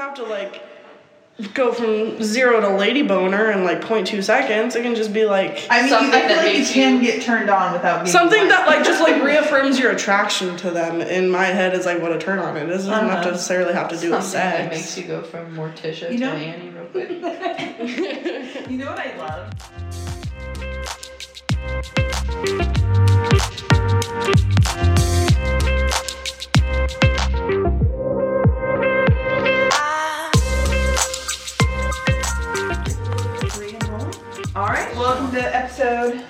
have to like go from zero to lady boner in like 0.2 seconds. It can just be like I mean, you, Something I feel that like you makes can you- get turned on without being something that like just like reaffirms your attraction to them. In my head, is like what a turn on it is. It doesn't Uh-huh. necessarily have to do with Something that makes you go from Morticia You to know- Annie real quick. You know what I love? Welcome to episode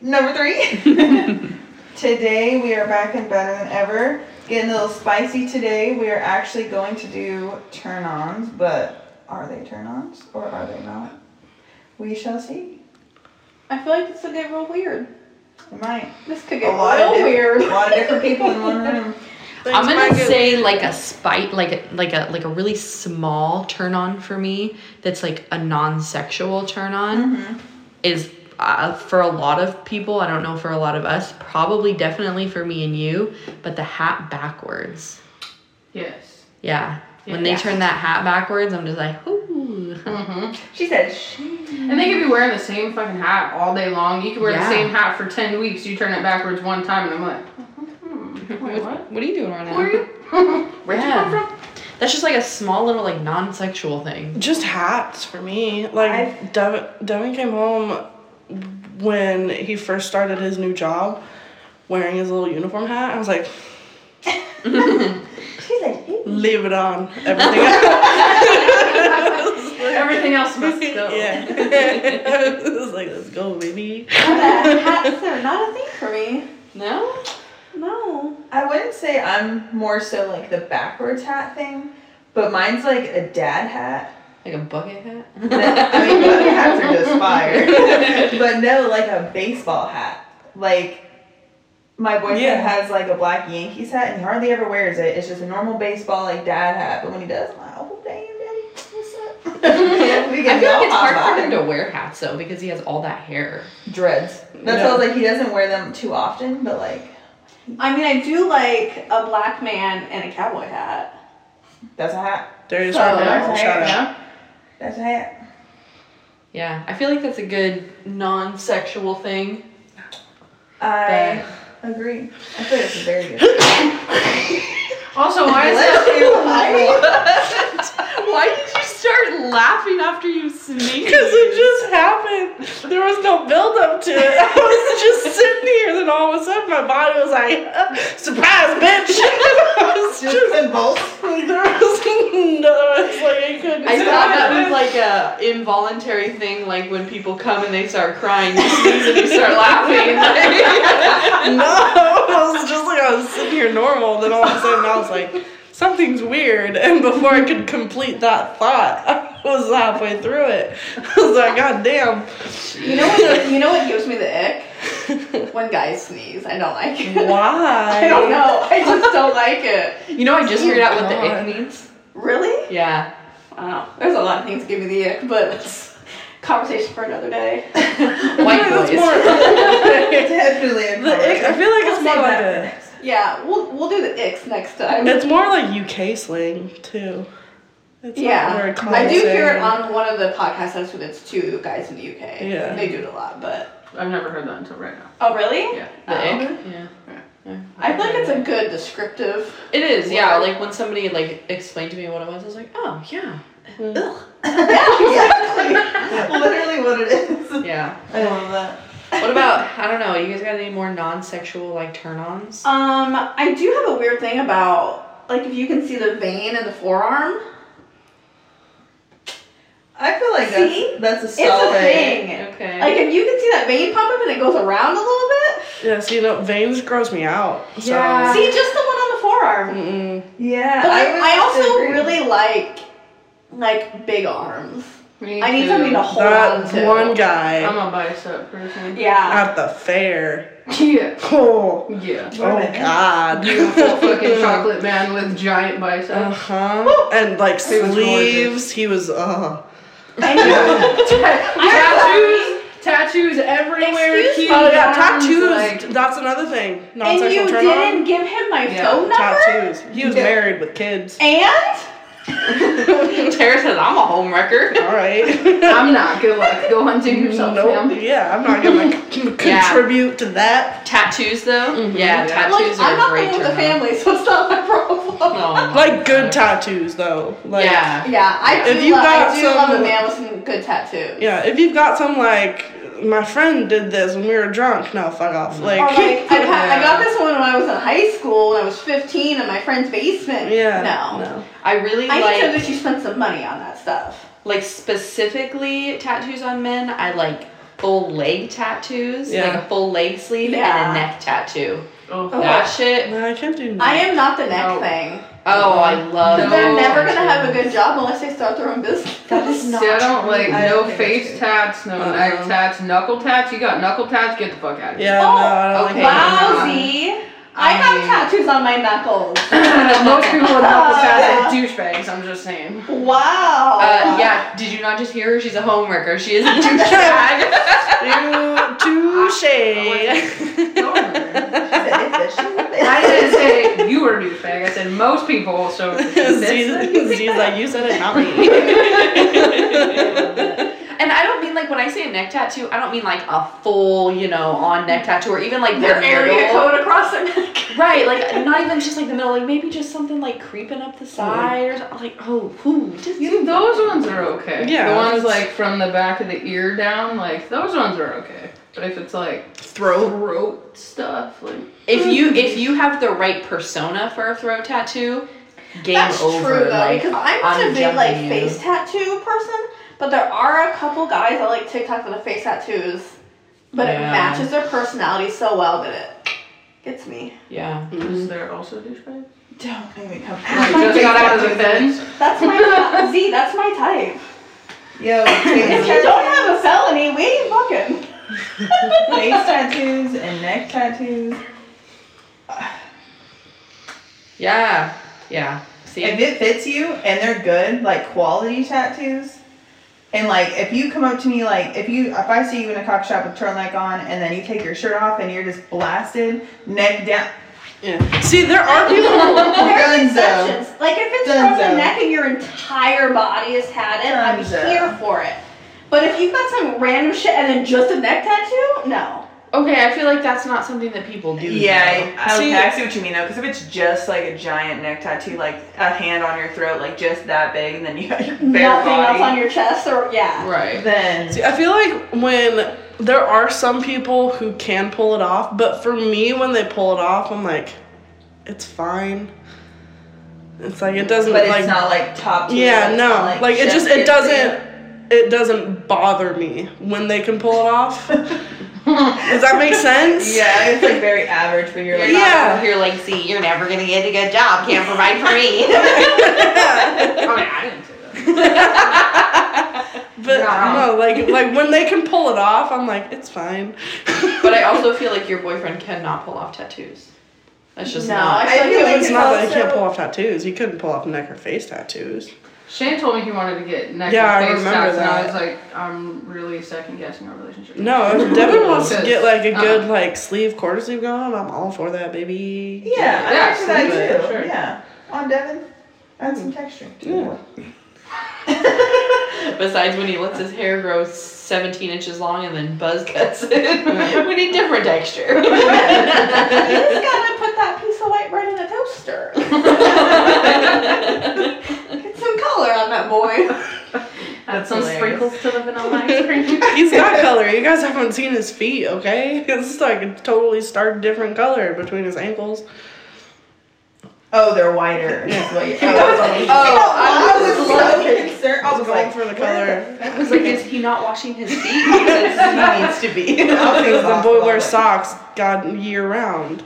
number three. today we are back and better than ever. Getting a little spicy today. We are actually going to do turn-ons, but are they turn-ons or are they not? We shall see. I feel like this will get real weird. It might. This could get A get lot real diff- weird. A lot of different people in one room. Things I'm gonna get- say like a spite, like a, like a like a really small turn on for me. That's like a non-sexual turn on. Mm-hmm. Is uh, for a lot of people. I don't know for a lot of us. Probably, definitely for me and you. But the hat backwards. Yes. Yeah. When they Yeah. turn that hat backwards, I'm just like, ooh. Mm-hmm. She said she. And they could be wearing the same fucking hat all day long. You could wear Yeah. the same hat for 10 weeks. You turn it backwards one time, and I'm like, hmm, wait, what? What are you doing right now? Who are you? Where'd you come from? That's just like a small little like non-sexual thing. Just hats for me. Like I've- Devin, Devin came home when he first started his new job, wearing his little uniform hat. I was like, She's like, "Hey." leave it on. Everything. else. Everything else must go. yeah. it was like, let's go, baby. Hats are not a thing for me. No. No. I wouldn't say I'm more so like the backwards hat thing, but mine's like a dad hat. Like a bucket hat. I mean, bucket hats are just fire. but no, like a baseball hat. Like my boyfriend Yeah. has like a black Yankees hat, and he hardly ever wears it. It's just a normal baseball like dad hat. But when he does, I'm like, oh damn, daddy, what's up? we I feel like it's hard for him to wear hats though because he has all that hair. dreads. That's Yeah. why I was like, he doesn't wear them too often, but like I mean, I do like a black man and a cowboy hat. that's a hat. There you So, go. that's Shout a out. That's a hat. Yeah, I feel like that's a good non-sexual thing. I agree. I feel like it's very good. Also, why is Bless that? you. I- Why did you start laughing after you sneeze? Because it just happened. There was no build up to it. I was just sitting here, then all of a sudden my body was like, surprise, bitch. I was Just just, convulsed. like, there was no, it's like I couldn't I thought that it. was like a involuntary thing, like when people come and they start crying, you sneeze and you start laughing. No, I was just like, I was sitting here normal, then all of a sudden I was like, something's weird. And before I could complete that thought, I was halfway through it. I was like, God damn. You know what? you know what gives me the ick? When guys sneeze, I don't like it. Why? I don't know. I just don't like it. you know, I just figured out what the ick oh means. Really? Yeah. Wow. There's a lot of things that give me the ick, but it's conversation for another day. White That's boys. more. Definitely The ick, I feel like it's We'll more save like that a. next. Yeah, we'll we'll do the icks next time. It's more like UK slang too. It's yeah, very I do hear it on one of the podcast episodes. It's two guys in the UK. Yeah. they do it a lot, but I've never heard that until right now. oh really? Yeah. The Oh. ick? Yeah. Yeah. I feel like it's a good descriptive. It is, yeah. Like when somebody like explained to me what it was, I was like, oh yeah. Mm. Ugh. yeah, exactly. literally what it is. Yeah. I love that. What about I don't know, you guys got any more non sexual like turn ons? Um, I do have a weird thing about like if you can see the vein in the forearm. I feel like See? that's that's a It's a thing. Okay. Like if you can see that vein pop up and it goes around a little bit. Yeah, see, you know, veins gross me out. So. Yeah. See, just the one on the forearm. Mm-mm. Yeah, But I, would I also agree. really like like big arms. Me I need too. something to hold on That to. one guy I'm a bicep person. Yeah. at the fair. Yeah. Oh, Yeah. oh God. Beautiful fucking chocolate man with giant biceps. Uh huh. And like sleeves. He was uh. I know. tattoos, tattoos everywhere. Excuse me? Oh yeah, tattoos. like- that's another thing. and Non-sexual you turn didn't on. give him my Yeah, phone number. Tattoos. He was Yeah. married with kids. And Tara says I'm a home wrecker. All right. I'm not. Good luck. Go hunting yourself, Nope. Sam. Yeah, I'm not gonna c- Yeah. contribute to that. Tattoos though, Mhm. yeah, Yeah. tattoos Like, are I'm not great. going with the family, so it's not my problem. Oh my Like good God. tattoos though. Like yeah. Yeah, I do, If you love, got I do some- love a man with some good tattoos. Yeah, if you've got some like my friend did this when we were drunk, no, fuck off. Like, Or like, I, got, I got this one when I was in high school, when I was 15, in my friend's basement. yeah, No. no. I really I like need to that you spent some money on that stuff. like specifically tattoos on men. I like full leg tattoos, Yeah. like a full leg sleeve Yeah. and a neck tattoo. Oh. oh, That shit. No, I can't do. I am not the neck No. thing. Oh, I love. No. They're never gonna have a good job unless they start their own business. That is not. See, I don't true. like I no don't face tats, no Uh-uh. neck tats, knuckle tats. You got knuckle tats? Get the fuck out of here. Yeah, Oh, no, I don't okay. like that. Wow, Yeah. Have tattoos on my knuckles. Most people with knuckle tats are douchebags. I'm just saying. Wow. Uh, yeah, did you not just hear her? She's a home wrecker. She is a douchebag. Touche. I didn't say you were a douchebag. I said most people. So Z's Z's like you said it, not me. And I don't mean like when I say a neck tattoo, I don't mean like a full, you know, on neck tattoo or even like their the area middle. code across their neck. Right, like not even just like the middle, like maybe just something like creeping up the hmm. side or something. Like, oh, who? Just, See, those ones are okay. Yeah, The ones like from the back of the ear down, like those ones are okay. But if it's like Throat. throat stuff, like if you mm. if you have the right persona for a throat tattoo, game That's over. true though, like, because I'm not I'm a big like you. face tattoo person, but there are a couple guys that like TikTok with the face tattoos, but it matches their personality so well that it gets me. yeah. is there also douchebags? Don't make me come. Like just got out of the fence. That's my Z. That's my type. Yo, If you don't have a felony, we ain't fucking. face tattoos and neck tattoos. Yeah. Yeah. See? If it fits you and they're good, like quality tattoos, and like if you come up to me like if you if I see you in a coffee shop with turtleneck on and then you take your shirt off and you're just blasted, neck down. Yeah. See, there are people. There's Dunzo. exceptions. Like if it's from the neck and your entire body is tatted, I'm here for it. But if you've got some random shit and then just a neck tattoo, no. Okay, I feel like that's not something that people do. Yeah, I, See- I see what you mean though. Because if it's just like a giant neck tattoo, like a hand on your throat, like just that big, and then you got your Nothing body, else on your chest or yeah. Right. Then See, I feel like when there are some people who can pull it off, but for me, when they pull it off, I'm like, it's fine. It's like it doesn't but it's like not like top yeah it's no not, like, it just it doesn't it doesn't bother me when they can pull it off. Does that make sense? Yeah, it's like very average, but you're oh, You're like, not Yeah. over here like, see, you're never gonna get a good job. Can't provide for me. I mean, oh, I didn't say that. But no, like like when they can pull it off, I'm like, it's fine. but I also feel like your boyfriend cannot pull off tattoos. That's just No, not. I feel like feel like It's it's not that he can't pull off tattoos. He couldn't pull off neck or face tattoos. Shane told me he wanted to get neck Yeah, I and face remember and I that. was like, I'm really second guessing our relationship. No, if Devin wants to get like a good uh, like sleeve quarter sleeve going, I'm all for that, baby. yeah, I Yeah, like that too. sure. Yeah, on Devin, add some texture. to Yeah. Besides when he lets his hair grow 17 inches long and then buzz cuts it. we need different texture. You just gotta put that piece of white bread in a toaster. Get some color on that boy. Add some hilarious. sprinkles to the vanilla ice cream. He's got color. You guys haven't seen his feet, okay? It's like a totally stark different color between his ankles. Oh, they're whiter. is Yeah. what you- oh, oh, I oh, I was was so concerned. I I was going like, for the where color. I was like, is he not washing his feet? He needs to be. Because the boy wears socks God year round.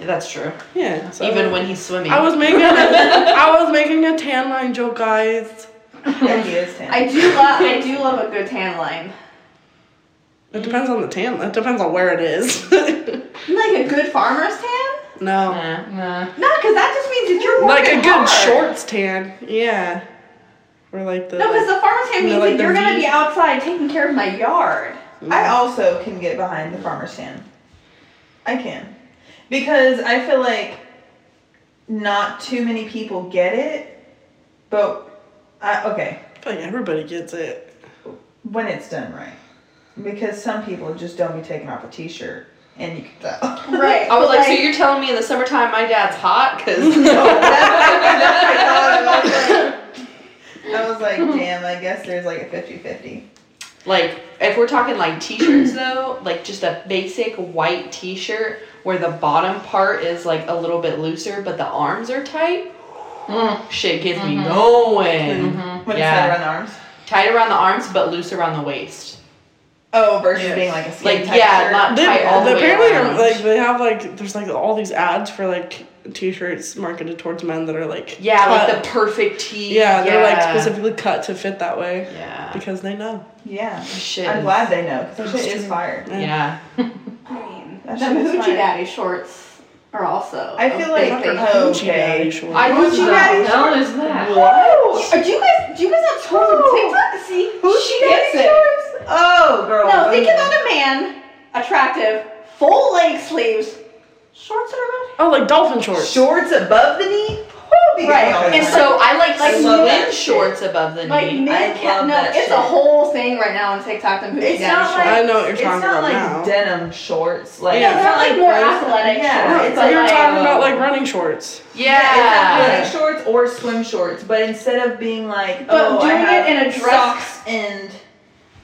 Yeah, that's true. Yeah. so- Even when he's swimming. I was making a, I was making a tan line joke, guys. Yeah, he is tan. I do love I do love a good tan line. It depends on the tan. It depends on where it is. Like a good farmer's tan? no. Nah. Nah. No, because that just means that you're Like a good hard. shorts tan. Yeah. Or like the. No, because the farmer's tan means like that you're gonna V- be outside taking care of my yard. Mm. I also can get behind the farmer's tan. I can. Because I feel like not too many people get it. But I, okay, I feel like everybody gets it. when it's done right, because some people just don't be taking off a t-shirt, and you can tell. Right. I was like, so you're telling me in the summertime my dad's hot? Because no. I was like, damn, I guess there's like a 50-50. Like if we're talking like t-shirts though, like just a basic white t-shirt where the bottom part is like a little bit looser but the arms are tight. Mm-hmm. Shit gets me mm-hmm. going. Mm-hmm. When Yeah. it's tight around the arms. Tight around the arms but loose around the waist. Oh, versus Yes. being like a skin Like tight yeah, shirt. not They, tight all the they way apparently around. are, like they have like there's like all these ads for like t-shirts marketed towards men that are like yeah, cut. like the perfect tee. yeah they're like specifically cut to fit that way Yeah. because they know. yeah. Shit. I'm glad they know because that shit is fire. Yeah. I mean, That the shit hoochie daddy shorts are also. i feel like thing. oh, Hoochie daddy okay. shorts. I What was the daddy hell is that? What? Are do you guys? Do you guys have told on TikTok? See, Who's daddy it. shorts? Oh, girl. No, think thinking on a man, attractive, full leg sleeves, shorts that are about. Oh, like dolphin shorts. Shorts above the knee? Whoa, Right, okay. And so I like Like swim shorts above the knee. mid I cat. love No, that it's shit. a whole thing right now on TikTok. Them hoochie It's daddy not like I know what you're talking it's not about like now. denim shorts. Like Yeah, it's not like more athletic Yeah, shorts. it's like you're like- talking about like running shorts. yeah. It's athletic shorts or swim shorts, but instead of being like, But oh, I doing it in a dress- socks and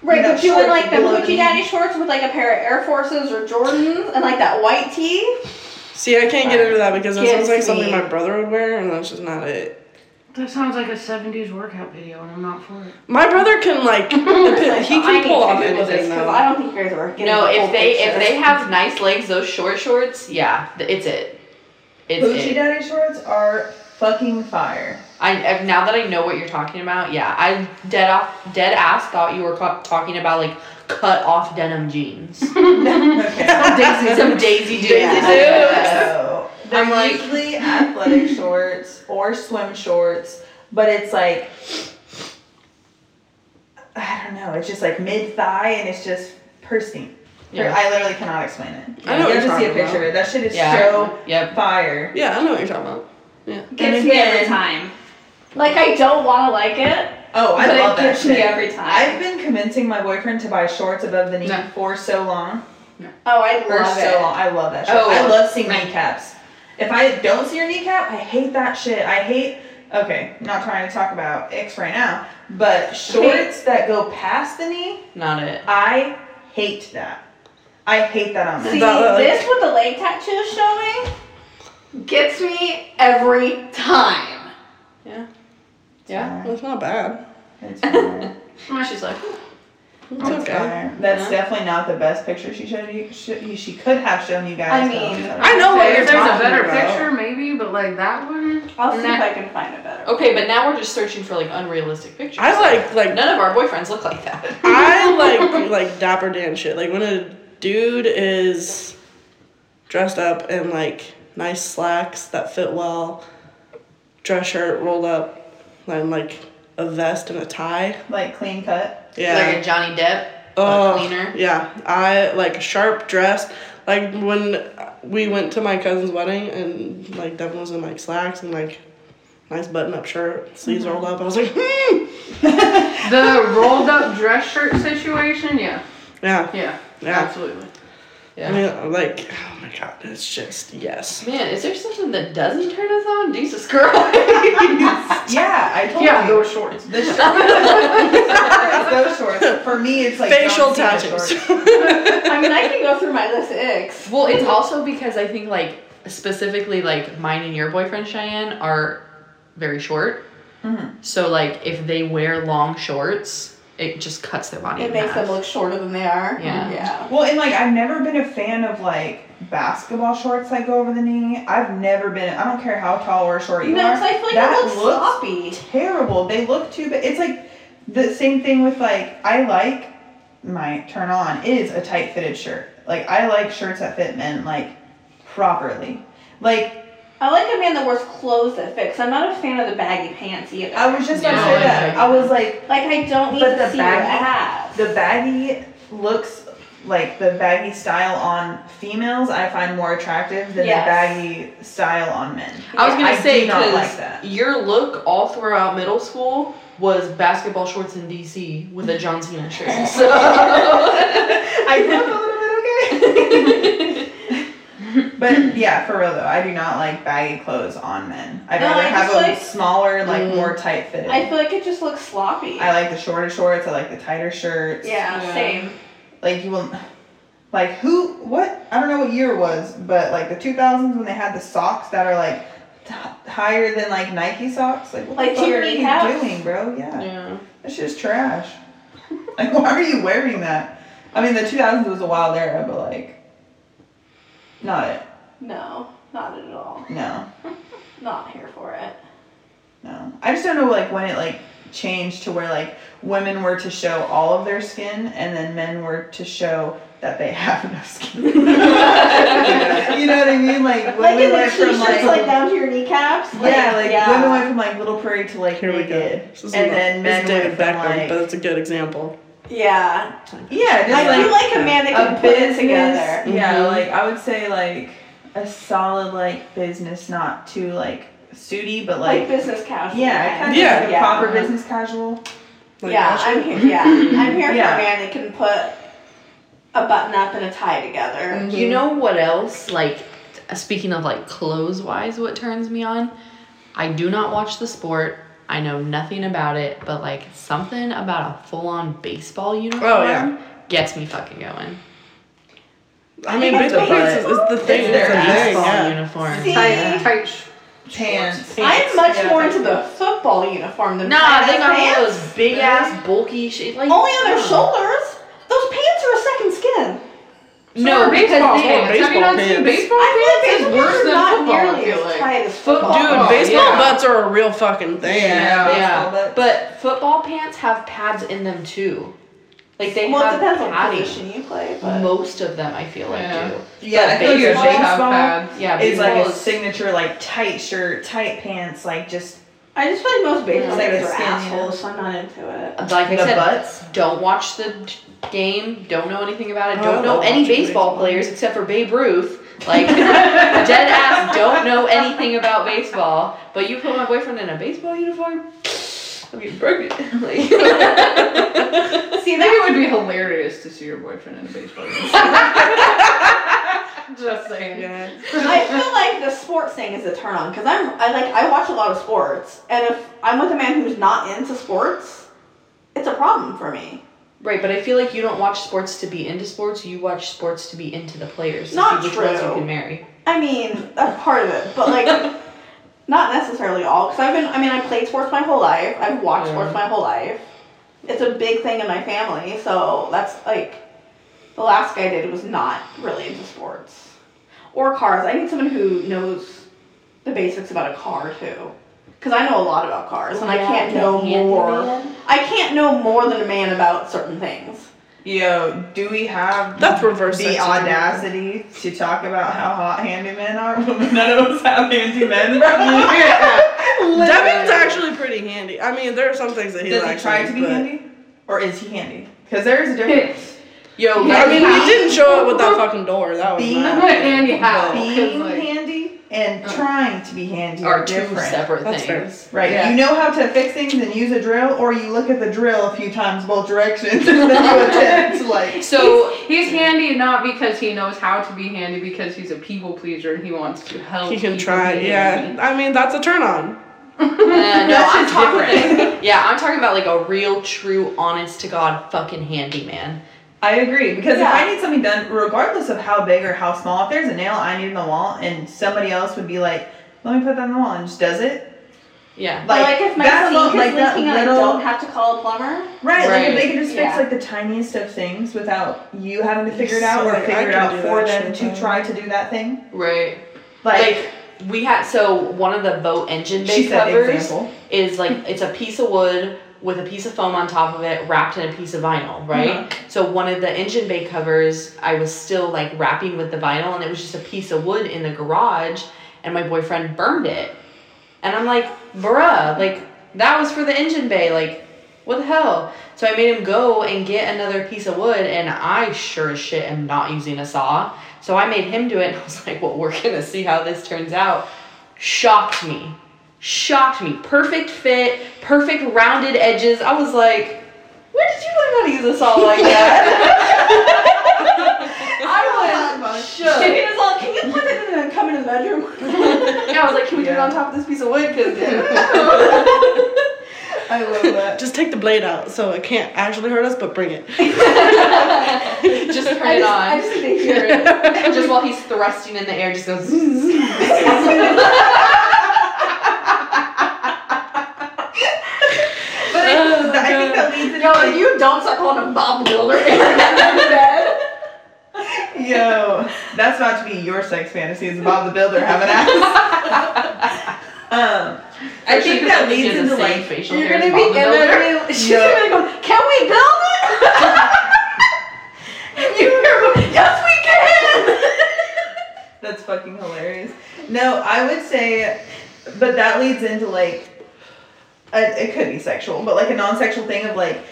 Right, you know, but doing shorts like the below the hoochie knee. daddy shorts with like a pair of Air Forces or Jordans and like that white tee. See, I can't get into that because it sounds like something my brother would wear, and that's just not it. That sounds like a 70s workout video, and I'm not for it. My brother can like he I can need pull to off Google this anything 'cause though. I don't think you guys are getting No, the if full they if picture. they have nice legs, those short shorts, yeah, th- it's it. It's Hoochie it. daddy shorts are fucking fire. I I- now that I know what you're talking about, yeah, I dead off dead ass thought you were ca- talking about like cut off denim jeans. okay. Some Daisy Dukes. So they're I'm like- usually athletic shorts or swim shorts, but it's like I don't know. It's just like mid thigh, and it's just pristine. Yeah. I literally cannot explain it. I know you what have to see a talking picture of it. That shit is Yeah. so Yep. fire. Yeah, I know what you're talking about. gets And me every again- time. Like I don't want to like it, Oh, I but love it that gets me shit. every time. I've been convincing my boyfriend to buy shorts above the knee No. for so long. oh, I For love so it. long. I love that shit. Oh. I love seeing kneecaps. If I don't see your kneecap, I hate that shit. I hate. Okay, not trying to talk about X right now, but shorts that go past the knee, Not it. I hate that. I hate that on me. See, men. That, like- this with the leg tattoo showing gets me every time. Yeah. It's not bad. It's fine. She's like, hmm, It's It's okay. fine. That's Yeah. definitely not the best picture she showed you. She, she could have shown you guys. I mean, I know what if you're there's a better about. picture, maybe, but like that one. I'll see Nah. if I can find it better. okay, but now we're just searching for like unrealistic pictures. I like like None of our boyfriends look like that. I like like dapper Dan shit. Like when a dude is dressed up in like nice slacks that fit well, dress shirt rolled up, and like a vest and a tie. like clean cut. Yeah. Like a Johnny Depp. oh, cleaner. Yeah, I like a sharp dress. Like when we went to my cousin's wedding and like Devin was in like slacks and like nice button up shirt, sleeves rolled up. I was like, hmm. The rolled up dress shirt situation, yeah. Yeah, Yeah. yeah. Absolutely. Yeah. I mean, like, oh my god, it's just yes. Man, is there something that doesn't turn us on? Jesus Christ. Yeah, I told Yeah, you. those shorts. The shorts. those shorts. For me, it's like Facial don't see the tattoos. I mean, I can go through my list of icks. well, it's also because I think like specifically like mine and your boyfriend Cheyenne are very short. Mhm. So like if they wear long shorts, it just cuts their body. It in makes half. them look shorter than they are. Yeah. Yeah. Well, and like I've never been a fan of like basketball shorts that go over the knee. I've never been. I don't care how tall or short you No, are. because I feel like that it looks, looks sloppy. terrible. They look too big. It's like the same thing with like I like my turn on is a tight fitted shirt. Like I like shirts that fit men like properly. Like I like a man that wears clothes that fit. Cause I'm not a fan of the baggy pants either. I was just gonna No, say that. I was like like I don't need But to the see baggy- your ass. the baggy looks like the baggy style on females, I find more attractive than Yes. the baggy style on men. I was gonna I say because like your look all throughout middle school was basketball shorts in DC with a John Cena shirt. So I feel a little bit okay. but yeah, for real though, I do not like baggy clothes on men. I'd No, rather I have a like- smaller, like Mm. more tight fitted. I feel like it just looks sloppy. I like the shorter shorts. I like the tighter shirts. yeah, Yeah. same. Like you will, like who? What? I don't know what year it was, but like the 2000s when they had the socks that are like t- higher than like Nike socks. Like what Like the fuck are you kneecaps? doing, bro? Yeah, yeah. that's just trash. like why are you wearing that? I mean, the 2000s was a wild era, but like, not it. No, not at all. No, Not here for it. no. I just don't know like when it like changed to where like women were to show all of their skin and then men were to show that they have no skin. you know what I mean? Like Like women in the went from t-shirts, like, like, down to your kneecaps. yeah, like yeah. women went from like little prairie to like Here we go. naked, This is and not- then men it's went David from Beckham, like but it's a good example. Yeah, yeah, just I like do like a man that a can put it together. Yeah, Mhm. like I would say like a solid like business, not too like suity, but Like, like. business casual. yeah, kind of Yeah. like Yeah. proper business casual. Like, yeah, actually- I'm here. Yeah, I'm here Yeah. for a man that can put a button up and a tie together. Mm-hmm. You know what else? Like, speaking of like clothes wise, what turns me on? I do not watch the sport. I know nothing about it, but like something about a full on baseball oh, uniform Oh, yeah. gets me fucking going. I mean, It's baseball pants is, is the thing. It's It's, their Baseball yeah. uniform. See, Tight, tight sh- Pants. I'm much Yeah, more into the football uniform than Nah, tight-ass they got pants. those big ass bulky shit. Like Only on their no. shoulders. Those pants are a second skin. No, So are because baseball they, pants. Have you baseball not seen pants. baseball I feel like pants? baseball is worse pants are than not football. I nearly feel like. tight Football- football. Dude, baseball yeah. butts are a real fucking thing. Yeah. yeah, baseball butts. but football pants have pads in them too. Like they well, it have depends on padding. position you play, but Most of them, I feel like Yeah. do. Yeah, I But feel like your baseball. Yeah, is like a signature, like tight shirt, tight pants, like just I just feel like most baseball Like players a are assholes, so I'm not into it. Like I the said, butts. don't watch the game. Don't know anything about it. Oh, Don't I know any baseball baseball. players except for Babe Ruth. Like dead ass. Don't know anything about baseball. But you put my boyfriend in a baseball uniform. I'm getting pregnant. Like, See, I think it that would be hilarious to see your boyfriend in a baseball uniform. Just saying. Yeah. I feel like the sports thing is a turn on because I'm I like I watch a lot of sports, and if I'm with a man who's not into sports, it's a problem for me. right, but I feel like you don't watch sports to be into sports. You watch sports to be into the players. To Not see which ones you can marry. I mean, that's part of it, but like, not necessarily all. Because I've been, I mean, I played sports my whole life. I've watched Yeah. sports my whole life. It's a big thing in my family, so that's like, the last guy I did was not really into sports or cars. I need someone who knows the basics about a car too, because I know a lot about cars, and I can't know more. I can't know more than a man about certain things. Yo, do we have That's reverse the sexism. audacity to talk about how hot handymen are when none of us have handy men? Devin's actually pretty handy. I mean, there are some things that he Does Does he likes. try to be but- handy? Or is he handy? Because there is a difference. Yo, Yeah, I mean, he didn't show up with that fucking door. That was Being I'm mad. gonna hand you how. Being handy and Uh. trying to be handy are are two different. separate That's fair. things. Right. Yeah. You know how to fix things and use a drill, or you look at the drill a few times both directions and then you attempt like So He's handy not because he knows how to be handy, because he's a people pleaser and he wants to help. He can try. Yeah. handy. I mean, that's a turn on. Uh, no, That's I'm talking. yeah, I'm talking about like a real, true, honest to God fucking handyman. I agree because Yeah. if I need something done, regardless of how big or how small, if there's a nail I need in the wall and somebody else would be like, "Let me put that in the wall," and just does it, Yeah. But like, if my that sink alone- is like leaking and I little- don't have to call a plumber, right? Like if they can just fix Yeah. like the tiniest of things without you having to figure it out So, or like, figure it out for them to though. try to do that thing, Right. like, Like we had so one of the boat engine bay covers example. is like it's a piece of wood with a piece of foam on top of it wrapped in a piece of vinyl, right? Uh-huh. So one of the engine bay covers I was still like wrapping with the vinyl and it was just a piece of wood in the garage and my boyfriend burned it. And I'm like, bruh, like that was for the engine bay, like what the hell? So I made him go and get another piece of wood, and I sure as shit am not using a saw. So I made him do it, and I was like, well, we're gonna see how this turns out. Shocked me. Shocked me. Perfect fit, perfect rounded edges. I was like, where did you learn how to use a saw like that? I was shook. Shaking his all, can you put it in and then come into the bedroom? Yeah, I was like, can we do it on top of this piece of wood? Because I love that. Just take the blade out so it can't actually hurt us, but bring it. just turn I it just, on. I just need to hear it. just while he's thrusting in the air, just goes. But I, I think that leads Yo, like, if you don't start calling him Bob the Builder, you're. Yo, that's about to be your sex fantasy is Bob the Builder having ass. um, I think that leads into like facial You're gonna be in there. She's gonna go, can we build it? and you hear yes we can. that's fucking hilarious. No, I would say, but that leads into like, a, it could be sexual, but like a non-sexual thing of like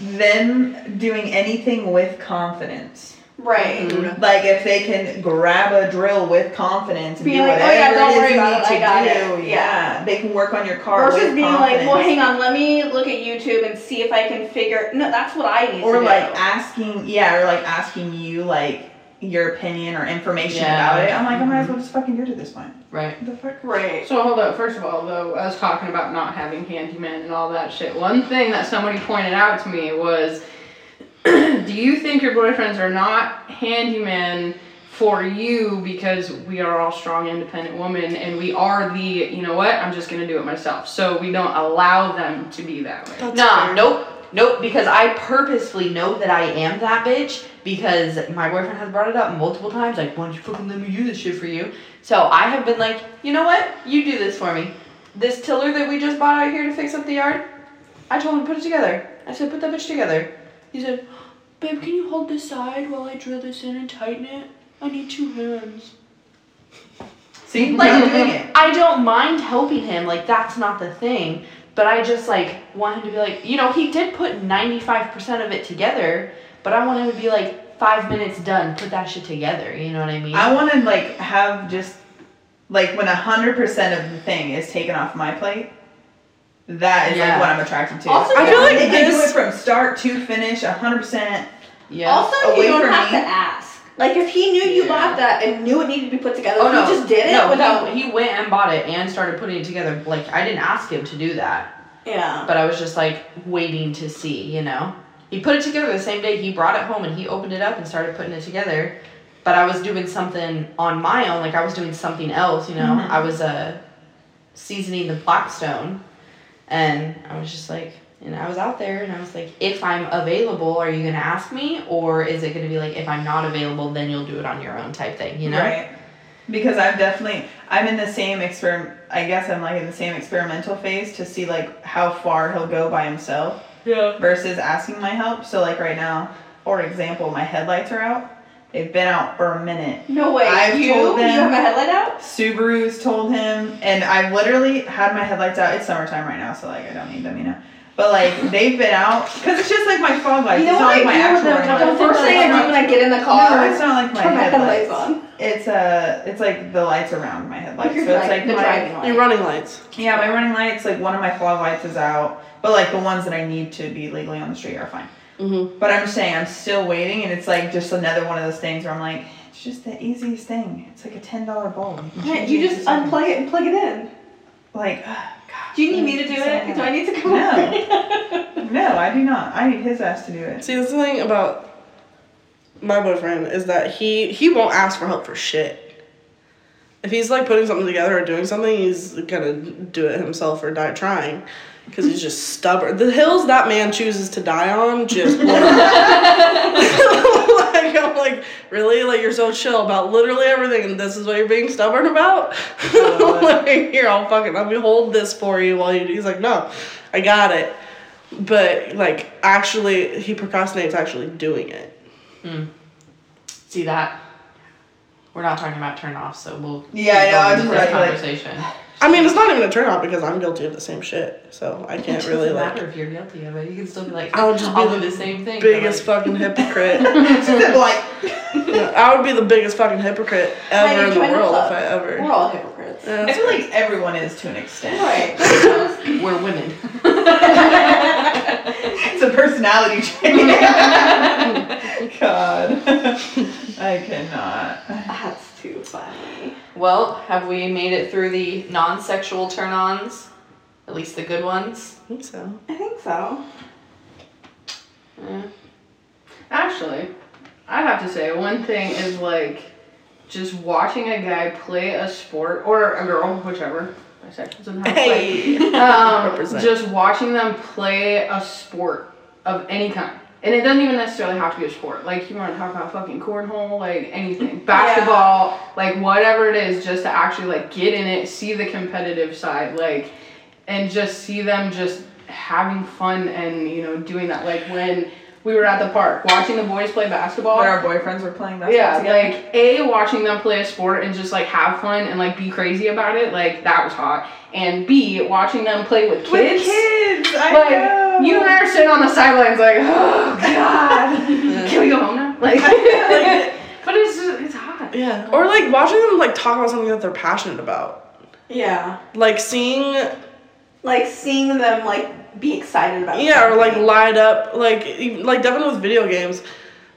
them doing anything with confidence. Right. Mm-hmm. Like if they can grab a drill with confidence and Being do like, "Oh, yeah, don't worry about it, I got do, it." yeah. Yeah. they can work on your car Versus with being confidence. like, well, hang on, let me look at YouTube and see if I can figure. No, that's what I need or to do. Or like asking, yeah, or like asking you like your opinion or information Yeah. about it. I'm like, I might as well just fucking do it at this point. Right. The fuck? right. So hold up. First of all, though, I was talking about not having handyman and all that shit. One thing that somebody pointed out to me was, do you think your boyfriends are not handyman for you because we are all strong, independent women and we are the, you know what? I'm just gonna do it myself. So we don't allow them to be that way. That's Nah, fair. nope, nope. Because I purposefully know that I am that bitch because my boyfriend has brought it up multiple times. Like, why don't you fucking let me do this shit for you? So I have been like, you know what? You do this for me. This tiller that we just bought out here to fix up the yard. I told him to put it together. I said, put that bitch together. He said, babe, can you hold this side while I drill this in and tighten it? I need two hands. See, Like, doing it. I don't mind helping him, like that's not the thing. But I just like want him to be like, you know, he did put ninety five percent of it together, but I want him to be like five minutes done, put that shit together. You know what I mean? I want to like have just like when hundred percent of the thing is taken off my plate. That is Yeah. like what I'm attracted to. Also, I feel like they can do it from start to finish, hundred percent. yeah. Also, Away you don't from have me. to ask. Like, if he knew you Yeah. bought that and knew it needed to be put together, oh he no, just did it no, without. he, he went and bought it and started putting it together. Like I didn't ask him to do that, yeah. but I was just like waiting to see. You know, he put it together the same day he brought it home and he opened it up and started putting it together. But I was doing something on my own, like I was doing something else. You know, Mhm. I was uh seasoning the blackstone, and I was just like, and I was out there, and I was like, if I'm available, are you gonna ask me, or is it gonna be like, if I'm not available, then you'll do it on your own type thing, you know? Right. Because I've definitely I'm in the same experiment. I guess I'm like in the same experimental phase to see like how far he'll go by himself Yeah. versus asking my help. So like right now, for example, my headlights are out. They've been out for a minute. No way. I've you, told you them- have a headlight out? Subaru's told him, and I've literally had my headlights out. It's summertime right now, so like I don't need them, you know. But like they've been out because it's just like my fog lights. You know it's what not like my I do actual with running them? The first thing I do when I get in the car, No, it's not like my my headlights. headlights on. It's uh, it's like the lights around my headlights. Like so your it's like the my, driving light. Your running lights. yeah, my running lights. Like one of my fog lights is out, but like the ones that I need to be legally on the street are fine. Mm-hmm. But I'm just saying, I'm still waiting, and it's like just another one of those things where I'm like, it's just the easiest thing. It's like a ten dollar bulb. can Yeah, you just unplug it and plug it in. Like, God. Do you need me to do it? Do I need to come over? No, I do not. I need his ass to do it. See, the thing about my boyfriend is that he he won't ask for help for shit. If he's like putting something together or doing something, he's gonna do it himself or die trying, because he's just stubborn. The hills that man chooses to die on just. like I'm like, really? Like you're so chill about literally everything, and this is what you're being stubborn about? like here, I'll fucking let me hold this for you while you. He's like, no, I got it. But like actually, he procrastinates actually doing it. Hmm. See that? We're not talking about turn off, so we'll Yeah, I know, I'm with just this like- conversation. I mean, it's not even a turn on because I'm guilty of the same shit, so I can't It really doesn't like. matter if you're guilty of it. You can still be like, I would just be I'll the the same thing. Biggest like, fucking hypocrite. like, I would be the biggest fucking hypocrite Hi, ever in the world club. if I ever. We're all hypocrites. Yeah. I feel like everyone is to an extent. Right. We're women. It's a personality trait. God. I cannot. That's too funny. Well, have we made it through the non-sexual turn-ons? At least the good ones. I think so. I think so. Eh. Actually, I have to say one thing is like just watching a guy play a sport or a girl, whichever. My sex doesn't have. Hey. Um, just watching them play a sport of any kind. And it doesn't even necessarily have to be a sport. Like you want to talk about fucking cornhole, like anything, basketball, like whatever it is, just to actually like get in it, see the competitive side, like, and just see them just having fun and you know doing that. Like when we were at the park watching the boys play basketball. When our boyfriends were playing basketball Yeah, together. like a watching them play a sport and just like have fun and like be crazy about it, like that was hot. And B watching them play with kids. With kids. kids, I like know. you and I are sitting on the sidelines, like, oh god, can we go home now? Like, but it's just, it's hot. Yeah. Or like watching them like talk about something that they're passionate about. Yeah. Like seeing Like seeing them like be excited about Yeah, or like something. light up, like like Devin with video games.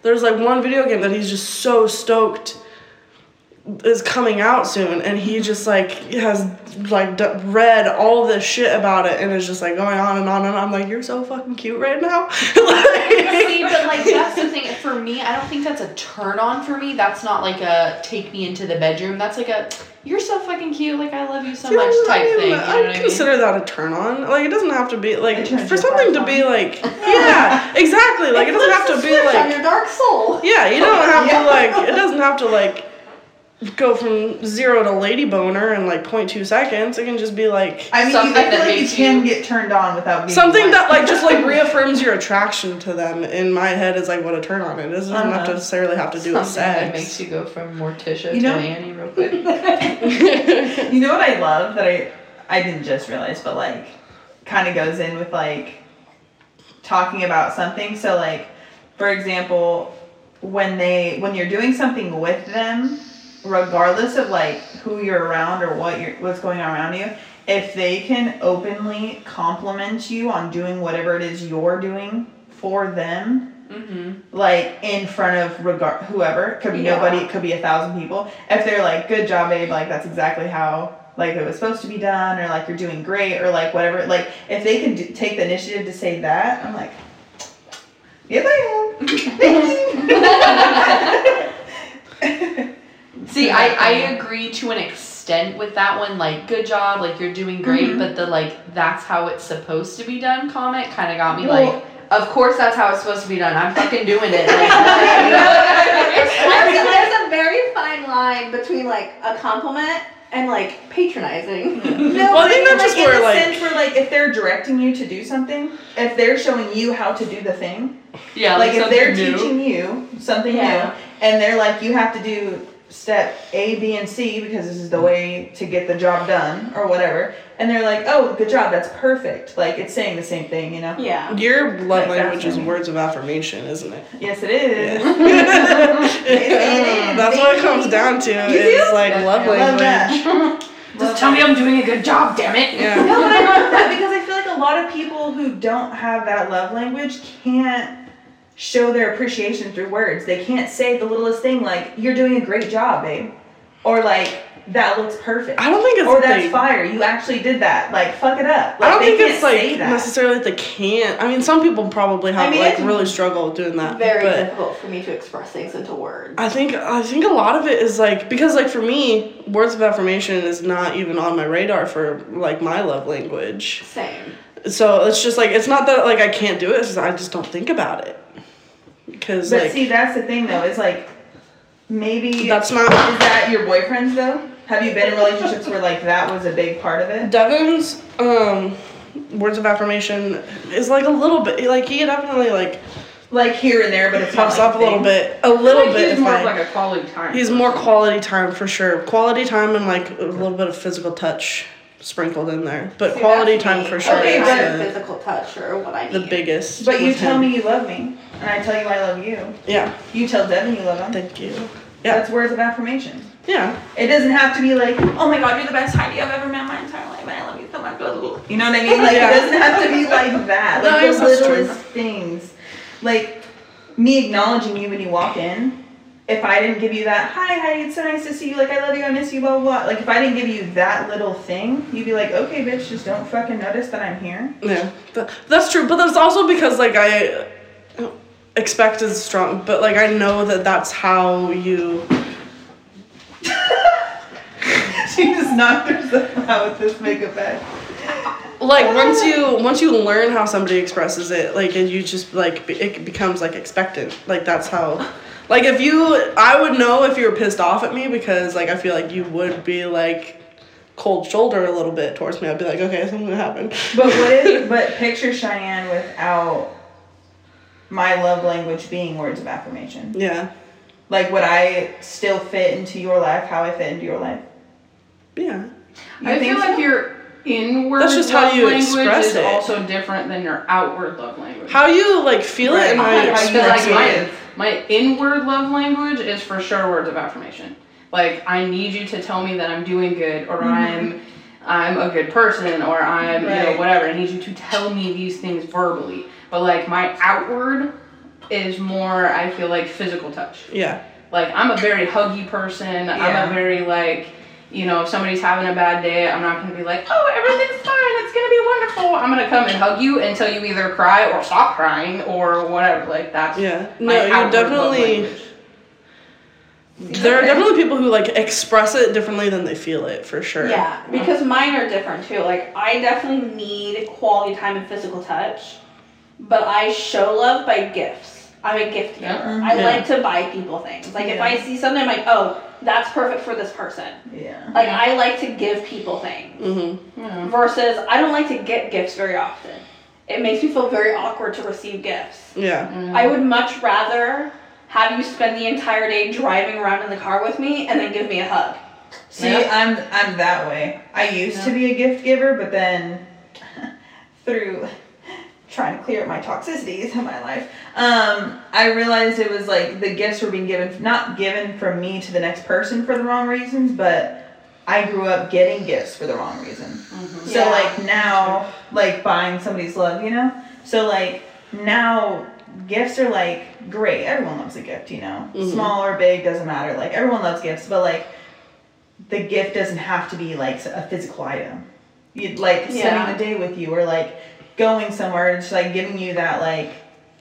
There's like one video game that he's just so stoked is coming out soon, and he just like has like d- read all this shit about it, and is just like going on and on and on. I'm like, you're so fucking cute right now. Like- See, but like that's the thing for me. I don't think that's a turn on for me. That's not like a take me into the bedroom. That's like a you're so fucking cute. Like I love you so See, much I type mean, thing. You know I what I mean? consider that a turn on. Like it doesn't have to be like for something to heart be like yeah, exactly. Like it doesn't have to be Switch on like your dark soul. Yeah, you don't have Yeah. to like. It doesn't have to like go from zero to lady boner in like 0.2 seconds. It can just be like I mean, you, Something I feel that like you can you- get turned on without being something that like just like reaffirms your attraction to them. In my head, is like what a turn on it. It doesn't have Uh-huh. to necessarily have to do with Something that makes you go from Morticia You to know- Annie real quick. You know what I love that I I didn't just realize, but like kind of goes in with like talking about something. So like for example, when they when you're doing something with them, regardless of like who you're around or what you're what's going on around you, if they can openly compliment you on doing whatever it is you're doing for them, mm-hmm. like in front of regard whoever it could be Yeah. nobody it could be a thousand people if they're like good job babe like that's exactly how like it was supposed to be done or like you're doing great or like whatever like if they can do, take the initiative to say that i'm like yes i am thank you See, I, I agree to an extent with that one. Like, good job, like you're doing great. Mhm. But the like, that's how it's supposed to be done comment kind of got me Well- like, of course that's how it's supposed to be done. I'm fucking doing it. Like, there's, there's a very fine line between like a compliment and like patronizing. no Well, I think but that's just in where, the like- sense where like if they're directing you to do something if they're showing you how to do the thing yeah, like if they're new. teaching you something Yeah. new and they're like you have to do step a b and c because this is the way to get the job done or whatever and they're like oh good job that's perfect like it's saying the same thing you know Yeah. Your love Like, language is words of affirmation, isn't it? yes it is That's what it comes down to. You Is do? like love I love language. that. Just tell me I'm doing a good job, damn it. Yeah. no but i love that because i feel like a lot of people who don't have that love language can't show their appreciation through words they can't say the littlest thing like you're doing a great job babe or like that looks perfect I don't think it's or that that's they fire. You actually did that. Like fuck it up. Like, I don't they think can't it's like necessarily that they can't. I mean, some people probably have I mean, like really struggle with doing that. Very difficult for me to express things into words. I think I think a lot of it is like because like for me, words of affirmation is not even on my radar for like my love language. Same. So it's just like it's not that like I can't do it. It's just I just don't think about it because But like see, that's the thing though. It's like maybe that's not is that your boyfriends though? Have you been in relationships where like that was a big part of it? Devin's um words of affirmation is like a little bit like he definitely like Like here and there, but it pops like up a little bit a little like bit. He's more I- of like a quality time. He's more quality time for sure. Quality time and like a little bit of physical touch sprinkled in there. But See, quality time me. for sure Okay, is but- the, physical touch or what I need. the biggest. But you tell him. me you love me, and I tell you I love you. Yeah, You tell Devin you love him. thank you. Yeah. That's words of affirmation. Yeah. It doesn't have to be like, oh my god, you're the best Heidi I've ever met in my entire life, and I love you so much. blah, blah, blah." You know what I mean? Like Yeah. it doesn't have to be like that. No, Like I guess the that's true. littlest things. Like me acknowledging you when you walk in. If I didn't give you that, hi Heidi, it's so nice to see you. Like I love you, I miss you, blah blah blah. Like if I didn't give you that little thing, you'd be like, okay, bitch, just don't fucking notice that I'm here. Yeah, Th- that's true. But that's also because like I expect is strong, but like I know that that's how you. she just knocked herself out with this makeup bag. Like once you once you learn how somebody expresses it, like and you just like it becomes like expectant. Like that's how. Like if you, I would know if you were pissed off at me because like I feel like you would be like cold shoulder a little bit towards me. I'd be like, okay, something happened. But what is? But picture Cheyenne without my love language being words of affirmation. Yeah, Like, would I still fit into your life? How I fit into your life? yeah, You I think feel like so? your inward That's just how you language express is it. also different than your outward love language. how you like feel Right, it and how you express like it. mine. My inward love language is for sure words of affirmation. Like I need you to tell me that I'm doing good or mm-hmm. I'm I'm a good person or I'm you know whatever. I need you to tell me these things verbally. But like my outward is more I feel like physical touch. Yeah, Like I'm a very huggy person. Yeah. I'm a very like you know, if somebody's having a bad day, I'm not gonna be like, oh, everything's fine, it's gonna be wonderful. I'm gonna come and hug you until you either cry or stop crying or whatever. Like that's yeah. No, you definitely. Language. There are definitely people who like express it differently than they feel it for sure. Yeah, because mine are different too. Like I definitely need quality time and physical touch, but I show love by gifts. I'm a gift giver. Yeah. I Yeah. like to buy people things. Like if I see something, I'm like, oh, that's perfect for this person. Yeah. Like I like to give people things Mm-hmm. Yeah. versus I don't like to get gifts very often. It makes me feel very awkward to receive gifts. Yeah. I would much rather have you spend the entire day driving around in the car with me and then give me a hug. See, Yeah. I'm I'm that way. I used to be a gift giver, but then through trying to clear up my toxicities in my life, um, I realized it was like the gifts were being given not given from me to the next person for the wrong reasons, but I grew up getting gifts for the wrong reason. So Yeah. like now, like buying somebody's love, you know. So like now, gifts are like great. Everyone loves a gift, you know. Mhm. Small or big doesn't matter. Like everyone loves gifts, but like the gift doesn't have to be like a physical item. You'd like Yeah. spending the day with you, or like going somewhere, and just like giving you that like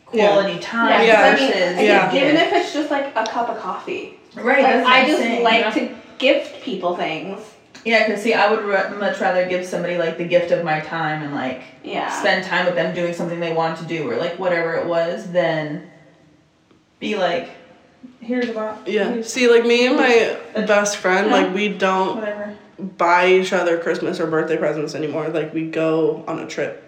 quality time Yeah. I mean, versus Yeah. even if it's just like a cup of coffee. right. Like, that's I just saying. like yeah. to gift people things. Yeah, because see, I would ra- much rather give somebody like the gift of my time and like Yeah. spend time with them doing something they want to do or like whatever it was than be like, here's a box. Yeah. here's See, like me and my best friend, like we don't whatever. buy each other Christmas or birthday presents anymore. Like we go on a trip.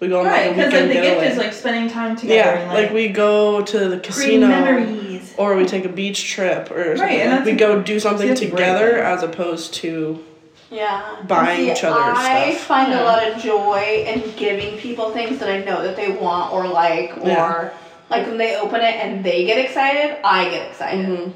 We go on Right, like a because like weekend the gift getaway. is like spending time together yeah, and like, like, we go to the creating casino memories. Or we take a beach trip or something. Right, and we a- go do something that's great together as opposed to Yeah. Buying See, each other stuff I stuff. find Yeah. a lot of joy in giving people things that I know that they want or like, or Yeah. like when they open it and they get excited, I get excited. Mhm.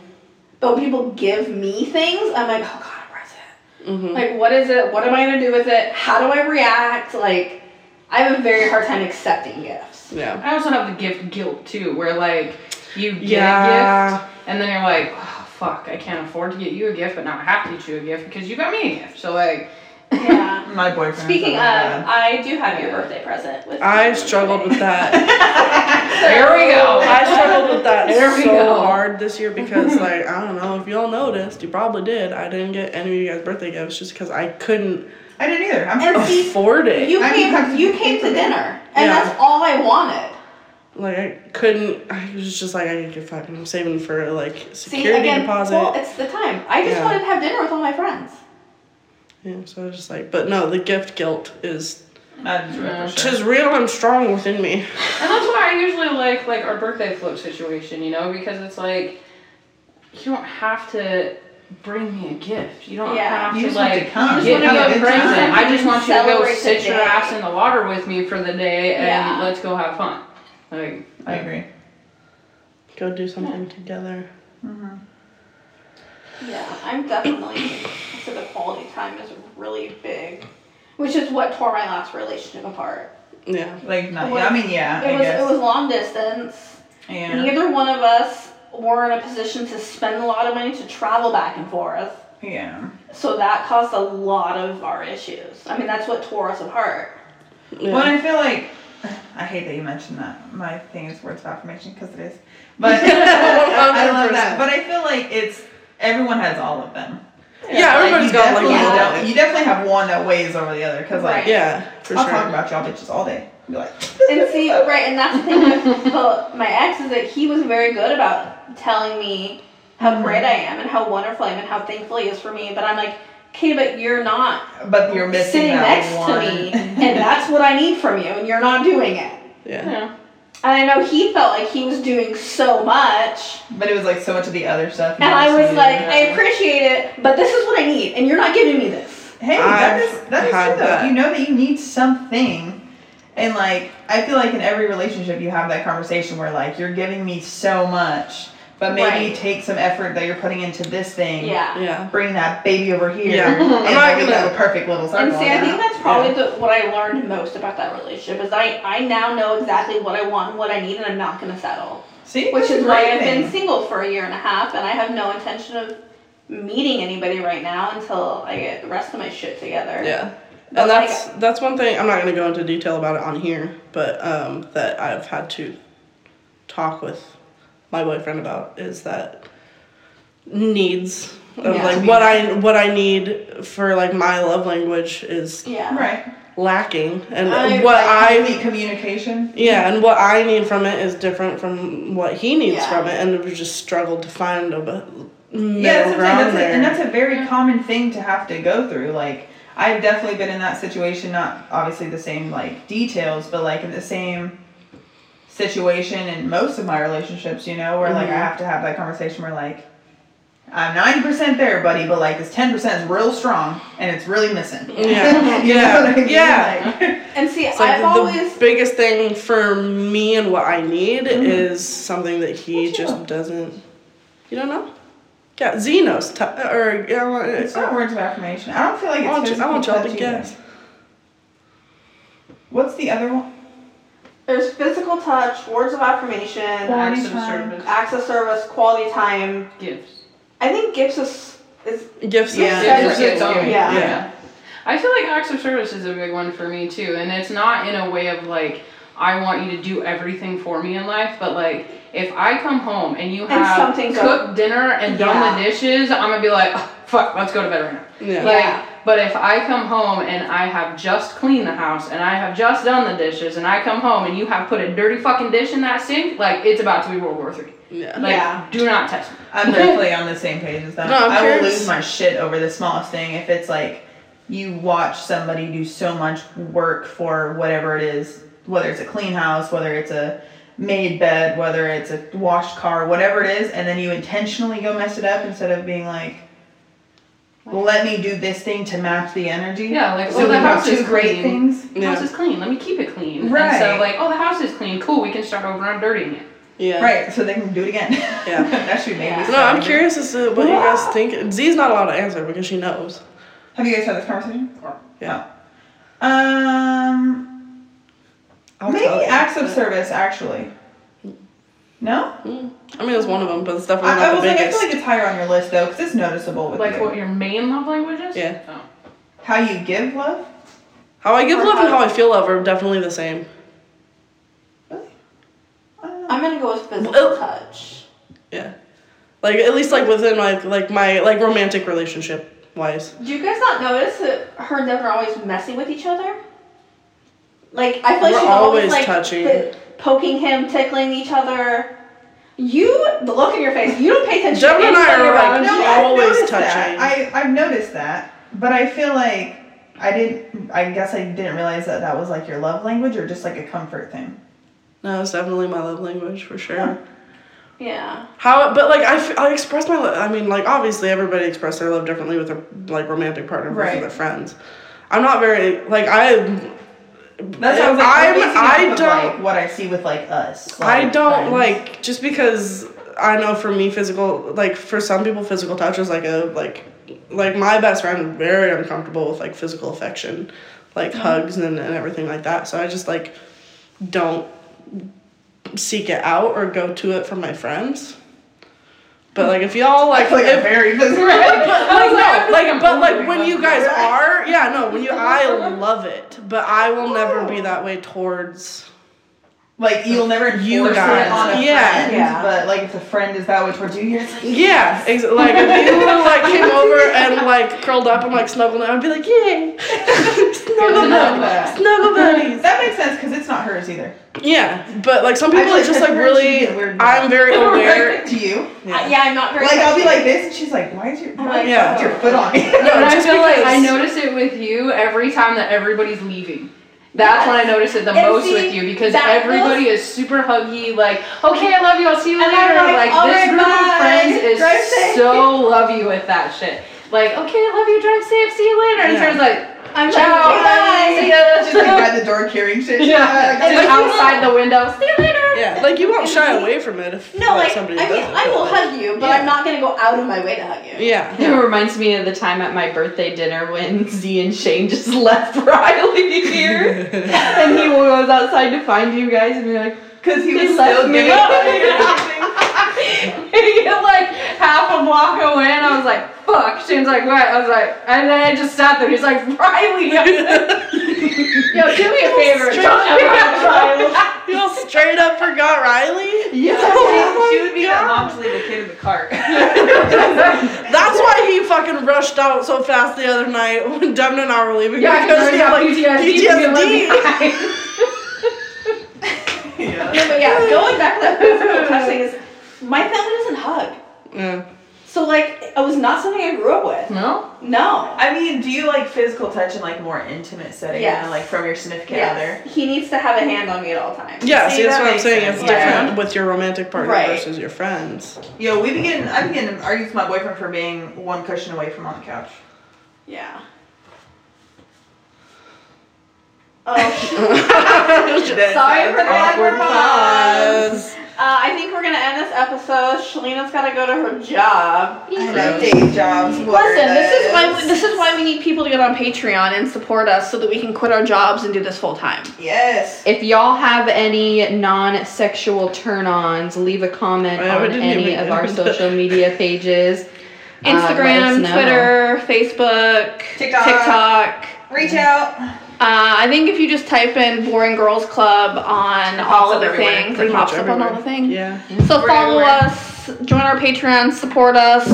But when people give me things, I'm like, oh god, a present. Mhm. Like, what is it? What am I gonna do with it? How do I react? Like, I have a very hard time accepting gifts. Yeah. I also have the gift guilt too, where like you get a gift and then you're like, oh, fuck, I can't afford to get you a gift, but now I have to get you a gift because you got me a gift. So like, Yeah. My boyfriend. Speaking of, of, I do have your birthday present. With I struggled today. with that. there we go. I struggled with that There we so go. hard this year because, like, I don't know if y'all noticed, you probably did. I didn't get any of you guys' birthday gifts just because I couldn't I didn't either. I'm And see, afford it. You I came. to You came to dinner, and Yeah. that's all I wanted. Like, I couldn't. I was just like, I could get fucking. I'm saving for like security See again. deposit. Well, it's the time. I just Yeah. wanted to have dinner with all my friends. yeah, so I was just like, but no, the gift guilt is Not for Yeah. sure. just real and strong within me. And that's why I usually like like our birthday float situation, you know, because it's like you don't have to bring me a gift. You don't Yeah. have You to like to come. You me have a a good present. I just want you to go sit your ass in the water with me for the day and Yeah. let's go have fun. Like I agree. Go do something together. Mm-hmm. Yeah, I'm definitely. So the quality time is really big, which is what tore my last relationship apart. Yeah. Like, not, It was- I mean, yeah, It I was guess. it was long distance. yeah. Neither one of us were in a position to spend a lot of money to travel back and forth. Yeah. So that caused a lot of our issues. I mean, that's what tore us apart. Yeah. Well, I feel like I hate that you mentioned that. My thing is words of affirmation because it is. But I love that. But I feel like it's everyone has all of them. yeah, Like, everybody's you got like definitely a Yeah. you definitely have one that weighs over the other because like Right. Yeah, for I'll sure. talk about y'all bitches all day. Be like, And see, right, and that's the thing with the, my ex is that he was very good about telling me how mm-hmm. great I am and how wonderful I am and how thankful he is for me. But I'm like, okay, but you're not but you're missing sitting that next one. to me, and that's what I need from you, and you're not doing it. Yeah. yeah. And I know he felt like he was doing so much, But it was like so much of the other stuff. and I was like, I appreciate it, but this is what I need, and you're not giving me this. Hey, that I've is that is true though. that. You know that you need something, and like I feel like in every relationship you have that conversation where like you're giving me so much, but maybe Right. take some effort that you're putting into this thing. Yeah. Yeah. Bring that baby over here. Yeah. And I'm not gonna- got a perfect little circle. And see, I think that's probably the, what I learned most about that relationship is I, I now know exactly what I want, and what I need, and I'm not going to settle. See, Which is why I've been single for a year and a half, and I have no intention of meeting anybody right now until I get the rest of my shit together. Yeah. But And like- that's that's one thing I'm not gonna go into detail about it on here, but um, that I've had to talk with my boyfriend about is that needs of Yeah. like what I what I need for like my love language is Yeah. right. lacking, and I- what I Healthy communication. yeah, and what I need from it is different from what he needs Yeah. from it, and we've just struggled to find a b- middle Yeah, that's what I'm saying. ground That's a, there. and that's a very common thing to have to go through. Like, I've definitely been in that situation. Not obviously the same like details, but like in the same situation in most of my relationships. You know, where like I Mhm. have to have that conversation where like I'm ninety percent there, buddy, but like this ten percent is real strong and it's really missing. Yeah. you Yeah. know what I mean? Yeah. Like, And see, It's like I've the always biggest thing for me and what I need Mhm. is something that he What you just want? doesn't. You don't know? Yeah, Z knows. T- or yeah, I want- it's not words of affirmation. I don't feel like I it's want, you, I want y'all touch to either. guess. What's the other one? There's physical touch, words of affirmation, Quality Acts of time. service. acts of service, quality time. Gifts. I think gifts is is Gifts. Yeah. is- Yeah. Gifts Yeah. Yeah. Yeah. I feel like acts of service is a big one for me too, and it's not in a way of like I want you to do everything for me in life, but like if I come home and you have something's cooked dinner and done the dishes, I'm gonna be like, oh, fuck, let's go to bed right now. Yeah. Like, Yeah. But if I come home and I have just cleaned the house and I have just done the dishes and I come home and you have put a dirty fucking dish in that sink, like it's about to be World War Three. Yeah. Like, Yeah. do not test me. I'm definitely on the same page as that. No, I'm will lose my shit over the smallest thing if it's like you watch somebody do so much work for whatever it is, whether it's a clean house, whether it's a made bed, whether it's a washed car, whatever it is, and then you intentionally go mess it up instead of being like, let me do this thing to match the energy. Yeah, like So oh we the have house two is great clean. things. The Yeah. house is clean. Let me keep it clean. Right. Instead of like, oh, the house is clean. Cool. We can start over on dirtying it. Yeah. Right, so they can do it again. Yeah. that should make me No, I'm curious as to what you guys think. Z's not allowed to answer because she knows. Have you guys had this conversation? Yeah. Um, I'll maybe acts of service, actually. No? Mm. I mean, it's one of them, but it's definitely I, I not was the like, I feel like it's higher on your list though, because it's noticeable with Like you. what your main love language is? Yeah. Oh. How you give love? how I give Or love and how- how I feel love are definitely the same. Really? I don't know. I'm gonna go with physical Well- touch. Yeah. Like at least like within like like my like romantic relationship wise. Do you guys not notice that her and Devin are always messing with each other? Like I feel like We're she's always, always like touching. pi- poking him, tickling each other. You, the look in your face, you don't pay attention Devin to and I are, around like, no, I've always touching. That. I, I've noticed that, but I feel like I didn't, I guess I didn't realize that that was like your love language or just like a comfort thing. No, it's definitely my love language for sure. Yeah. Yeah. How, but like I, I express my, lo- I mean, like obviously everybody expresses their love differently with their like romantic partner versus Right. their friends. I'm not very like I. That's how I was like, I'm- I'm, basing it I don't- like what I see with like us. I don't friends. like just because I know for me physical like for some people physical touch is like a like like my best friend very uncomfortable with like physical affection, like Mm-hmm. hugs and, and everything like that. So I just like don't seek it out or go to it from my friends. But like if y'all like, like if, a very but like no, like but Like, when you guys are, yeah, no, when you I love it, but I will never be that way towards Like you'll never You force guys. it on a Yeah. friend, Yeah. but like if a friend is that way towards you, you're just like, Yeah, ex- like if you like came over and like curled up and like snuggled down, I'd be like, yay, snuggle buddies, that. snuggle buddies. that makes sense because it's not hers either. Yeah, but like some people, it's just like like her friends, she really. weird I'm very aware. to you. Yeah. yeah, I'm not very. Like I'll be like this, and she's like, "Why is your, why Yeah. is your foot on me?" No, But I just feel like I notice it with you every time that everybody's leaving. That's when I notice it the And most see, with you because everybody is super huggy, like, okay, I love you, I'll see you later. Like, Like, "All this group of friends is Drive safe." so love you with that shit. Like, okay, I love you, drive safe, see you later. And Yeah. Sarah's like, I'm ciao, like, bye. see ya. She's like by the door carrying shit. yeah, and like, then outside the window, see you later. Yeah, like you won't shy away from it if No, like somebody I mean, doesn't, I will like, hug you, but yeah. I'm not gonna go out of my way to hug you. Yeah, It reminds me of the time at my birthday dinner when Z and Shane just left Riley here. and he goes outside to find you guys and be like, Because he They was still giving you get like half a block away, and I was like, "Fuck." Shane's like, "What?" I was like, and then I just sat there. He's like, "Riley, yo, do me a favor, Straight up. Riley." you all straight up forgot Riley. Yeah. Oh she would be that mom to leave the kid in the cart. That's why he fucking rushed out so fast the other night when Devin and I were leaving. Yeah, because because he had, like PTSD. PTSD. Left behind. yeah. No, but yeah, going back to that physical touch thing is, my family doesn't hug. Yeah. So like, it was not something I grew up with. No. No. I mean, do you like physical touch in like more intimate setting Yes. than like from your significant Yes. He needs to have a hand on me at all times. Yeah, See, see, that's that what I'm saying. sense. It's Yeah. different with your romantic partner Right. versus your friends. Yo, we begin. I begin to argue with my boyfriend for being one cushion away from on the couch. Yeah. Oh, sorry for the Awkward awkward pause. Uh, I think we're gonna end this episode. Shalina's gotta go to her job. I have day jobs. Listen, this is why we, this is why we need people to get on Patreon and support us so that we can quit our jobs and do this full time. Yes. If y'all have any non-sexual turn-ons, leave a comment Yeah, we on any of our social media pages. Uh, let us Instagram, know. Twitter, Facebook, TikTok. TikTok. Reach out. Uh, I think if you just type in "boring girls club" on all of the things, it pops up on all the things. Yeah. So We're follow everywhere. us, join our Patreon, support us,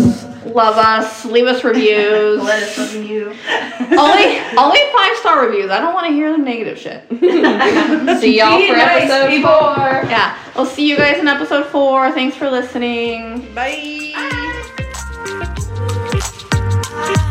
love us, leave us reviews. Let us review. only only five star reviews. I don't want to hear the negative shit. see y'all for nice episode people. four. Yeah, we'll see you guys in episode four. Thanks for listening. Bye. Bye.